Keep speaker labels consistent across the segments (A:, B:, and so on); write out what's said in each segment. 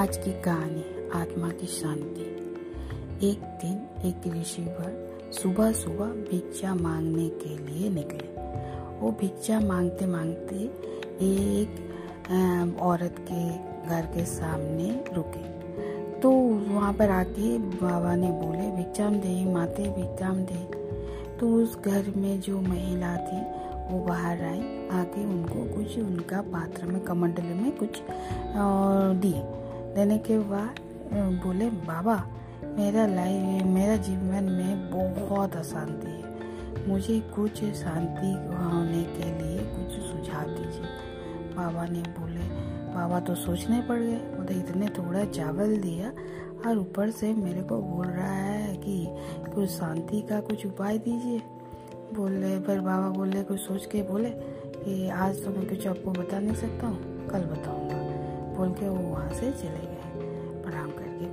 A: आज की कहानी आत्मा की शांति। एक दिन एक ऋषिवर सुबह सुबह भिक्षा मांगने के लिए निकले। वो भिक्षा मांगते मांगते एक औरत के घर के सामने रुके। तो वहाँ पर आके बाबा ने बोले, भिक्षाम दे, माते, भिक्षाम दे। तो उस घर में जो महिला थी, वो बाहर आई। आके उनको कुछ उनका पात्र में, कमंडल में कुछ दिए। देने के बाद बोले, बाबा, मेरा लाइफ मेरा जीवन में बहुत अशांति है। मुझे कुछ शांति होने के लिए कुछ सुझाव दीजिए। बाबा ने बोले, बाबा तो सोचने पड़ गए बोले इतने थोड़ा चावल दिया और ऊपर से मेरे को बोल रहा है कि कुछ शांति का कुछ उपाय दीजिए। बोले, फिर बाबा बोले, कुछ सोच के बोले कि आज तो मैं कुछ आपको बता नहीं सकता हूँ, कल बताऊँगा। बोल के वो वहाँ से चले गए।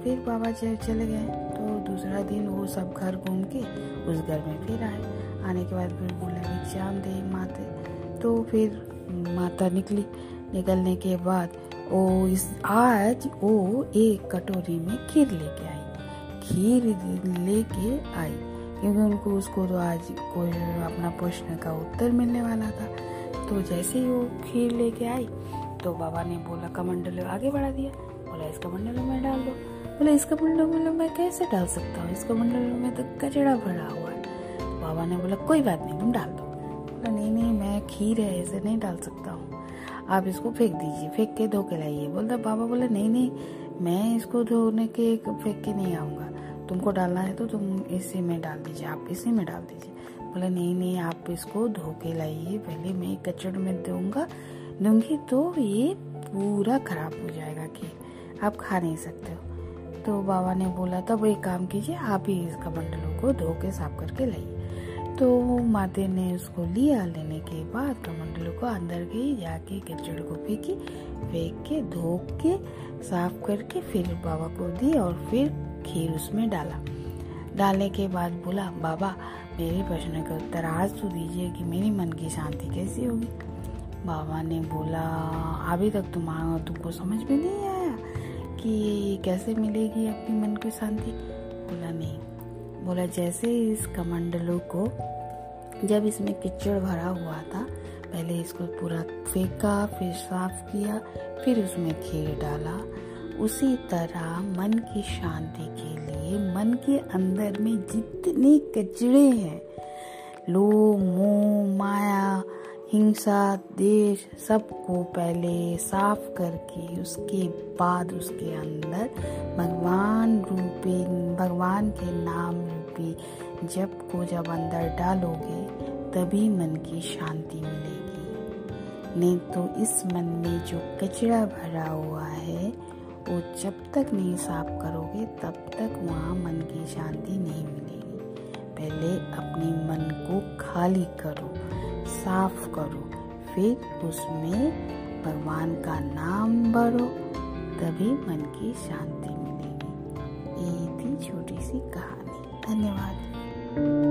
A: फिर बाबा जी चले गए। तो दूसरा दिन वो सब घर घूम के उस घर में फिर आए। आने के बाद फिर बोले भिक्षाम दे माते। तो फिर माता निकली। निकलने के बाद वो इस, आज वो एक कटोरी में खीर लेके आई। खीर लेके आई। क्योंकि उनको उसको तो आज कोई अपना प्रश्न का उत्तर मिलने वाला था। तो जैसे ही वो खीर लेके आई तो बाबा ने बोला, कमंडल आगे बढ़ा दिया। बोला इस कमंडल में डाल दो। बोला इस कमंडल में मैं कैसे डाल सकता हूँ? इस कमंडल में तो कचड़ा भरा हुआ है। बाबा ने बोला, कोई बात नहीं, तुम डाल दो। बोला, नहीं नहीं, मैं खीर है ऐसे नहीं डाल सकता हूँ। आप इसको फेंक दीजिए, फेंक के धो के लाइए। बोलता, बाबा बोले, नहीं नहीं, मैं इसको धोने के फेंक के नहीं आऊँगा। तुमको डालना है तो तुम इसी में डाल दीजिए, आप इसी में डाल दीजिए। बोला, नहीं नहीं, आप इसको धो के लाइए, पहले मैं कचड़ में दूँगा, दूँगी तो ये पूरा खराब हो जाएगा, खीर। आप खा नहीं सकते हो। तो बाबा ने बोला, तब एक काम कीजिए, आप ही इस कमंडलों को धो के साफ़ करके लाइए। तो माते ने उसको लिया लेने के बाद कमंडलों को अंदर गई, जाके कचड़ को फेंकी, फेंक के, धो के, साफ़ करके फिर बाबा को दी और फिर खीर उसमें डाला। डालने के बाद बोला, बाबा, मेरे प्रश्न का उत्तर आज तो दीजिए कि मेरी मन की शांति कैसी होगी? बाबा ने बोला, अभी तक तुम्हारा तुमको समझ में नहीं कि कैसे मिलेगी अपनी मन की शांति? बोला, नहीं। बोला, जैसे इस कमंडलों को जब इसमें किचड़ भरा हुआ था, पहले इसको पूरा फेंका, फिर साफ़ किया, फिर उसमें खीर डाला। उसी तरह मन की शांति के लिए मन के अंदर में जितने कचड़े हैं लोभ मोह, माया हिंसा, देश सबको पहले साफ़ करके उसके बाद उसके अंदर भगवान रूपी, भगवान के नाम रूपी जब को जब अंदर डालोगे, तभी मन की शांति मिलेगी। नहीं तो इस मन में जो कचरा भरा हुआ है, वो जब तक नहीं साफ़ करोगे, तब तक वहाँ मन की शांति नहीं मिलेगी। पहले अपने मन को खाली करो। साफ़ करो, फिर उसमें भगवान का नाम भरो, तभी मन की शांति मिलेगी। ये थी छोटी सी कहानी। धन्यवाद।